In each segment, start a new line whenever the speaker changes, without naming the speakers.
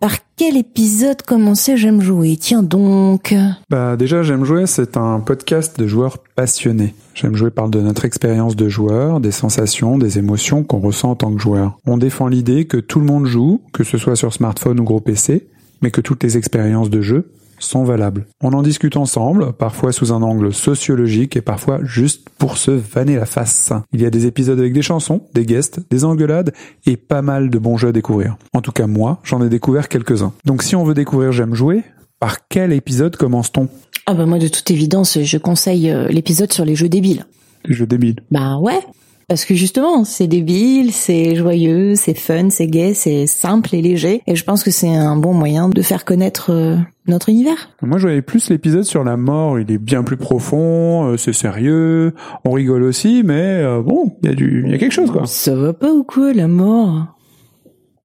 Par quel épisode commencer J'aime jouer? Tiens donc.
Bah déjà J'aime jouer, c'est un podcast de joueurs passionnés. J'aime jouer parle de notre expérience de joueur, des sensations, des émotions qu'on ressent en tant que joueur. On défend l'idée que tout le monde joue, que ce soit sur smartphone ou gros PC, mais que toutes les expériences de jeu sont valables. On en discute ensemble, parfois sous un angle sociologique et parfois juste pour se vanner la face. Il y a des épisodes avec des chansons, des guests, des engueulades et pas mal de bons jeux à découvrir. En tout cas moi, j'en ai découvert quelques-uns. Donc si on veut découvrir J'aime jouer, par quel épisode commence-t-on?
Ah bah moi de toute évidence, je conseille euh, l'épisode sur les jeux débiles.
Les jeux débiles.
Bah ouais. Parce que justement, c'est débile, c'est joyeux, c'est fun, c'est gai, c'est simple et léger. Et je pense que c'est un bon moyen de faire connaître euh, notre univers.
Moi, je voyais plus l'épisode sur la mort. Il est bien plus profond, euh, c'est sérieux, on rigole aussi, mais euh, bon, il y a du, y a quelque chose quoi.
Ça va pas ou quoi, la mort?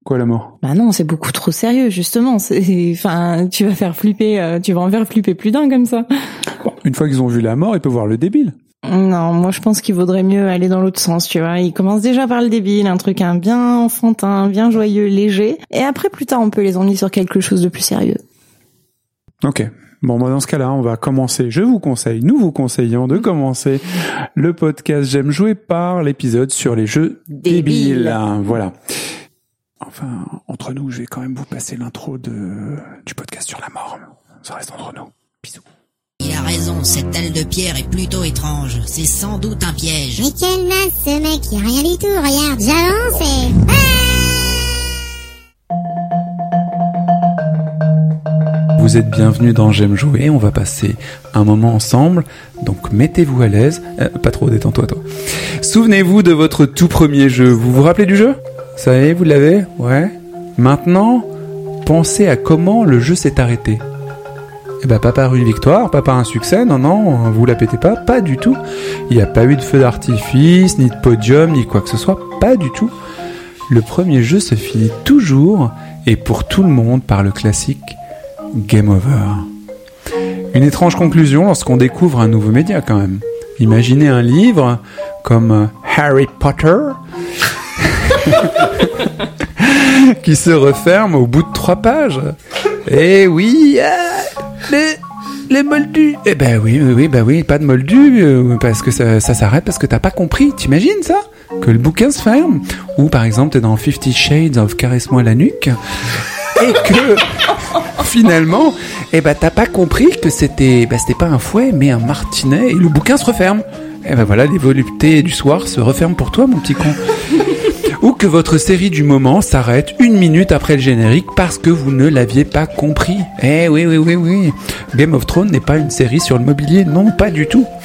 Quoi la mort?
Bah non, c'est beaucoup trop sérieux justement. Enfin, tu vas faire flipper, tu vas en faire flipper plus d'un comme ça.
Bon, une fois qu'ils ont vu la mort, ils peuvent voir le débile.
Non, moi je pense qu'il vaudrait mieux aller dans l'autre sens, tu vois. Il commence déjà par le débile, un truc un bien enfantin, bien joyeux, léger. Et après, plus tard, on peut les emmener sur quelque chose de plus sérieux.
Ok. Bon, moi, dans ce cas-là, on va commencer. Je vous conseille, nous vous conseillons de commencer le podcast J'aime jouer par l'épisode sur les jeux débiles.
Débiles.
Voilà. Enfin, entre nous, je vais quand même vous passer l'intro de, du podcast sur la mort. Ça reste entre nous. Bisous.
Il a raison, cette aile de pierre est plutôt étrange. C'est sans doute un piège.
Mais quel naze ce mec, y a rien du tout, regarde, j'avance et...
Vous êtes bienvenus dans J'aime jouer, on va passer un moment ensemble, donc mettez-vous à l'aise. Euh, pas trop, détends-toi toi. Souvenez-vous de votre tout premier jeu, vous vous rappelez du jeu? Ça y est, vous l'avez? Ouais Maintenant, pensez à comment le jeu s'est arrêté. Eh ben, pas par une victoire, pas par un succès, non, non, vous la pétez pas, pas du tout. Il n'y a pas eu de feu d'artifice, ni de podium, ni quoi que ce soit, pas du tout. Le premier jeu se finit toujours, et pour tout le monde, par le classique Game Over. Une étrange conclusion lorsqu'on découvre un nouveau média quand même. Imaginez un livre comme euh, Harry Potter qui se referme au bout de trois pages. Eh oui, ah, les, les moldus. Eh ben oui, oui, bah oui, pas de moldus euh, parce que ça, ça s'arrête parce que t'as pas compris. T'imagines ça? Que le bouquin se ferme Ou par exemple t'es dans Fifty Shades of Caresse-moi la nuque et que finalement, eh ben t'as pas compris que c'était, c'était pas un fouet mais un martinet et le bouquin se referme. Et ben voilà, les voluptés du soir se referment pour toi, mon petit con. Ou que votre série du moment s'arrête une minute après le générique parce que vous ne l'aviez pas compris. Eh oui, oui, oui, oui. Game of Thrones n'est pas une série sur le mobilier, non, pas du tout.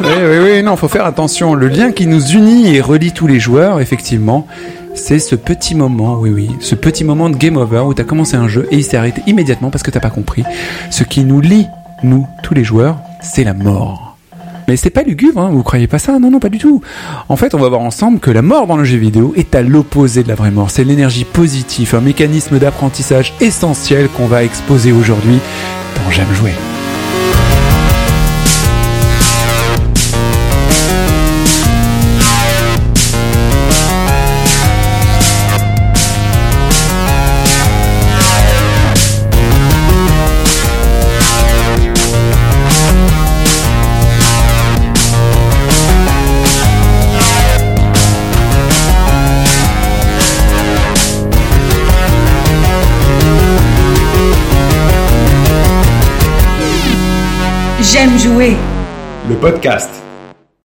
Oui, oui, oui, non, faut faire attention. Le lien qui nous unit et relie tous les joueurs, effectivement, c'est ce petit moment, oui, oui, ce petit moment de game over où t'as commencé un jeu et il s'est arrêté immédiatement parce que t'as pas compris. Ce qui nous lie, nous, tous les joueurs, c'est la mort. Mais c'est pas lugubre, hein, vous croyez pas ça? Non, non, pas du tout. En fait, on va voir ensemble que la mort dans le jeu vidéo est à l'opposé de la vraie mort. C'est l'énergie positive, un mécanisme d'apprentissage essentiel qu'on va exposer aujourd'hui dans J'aime jouer.
J'aime jouer.
Le podcast.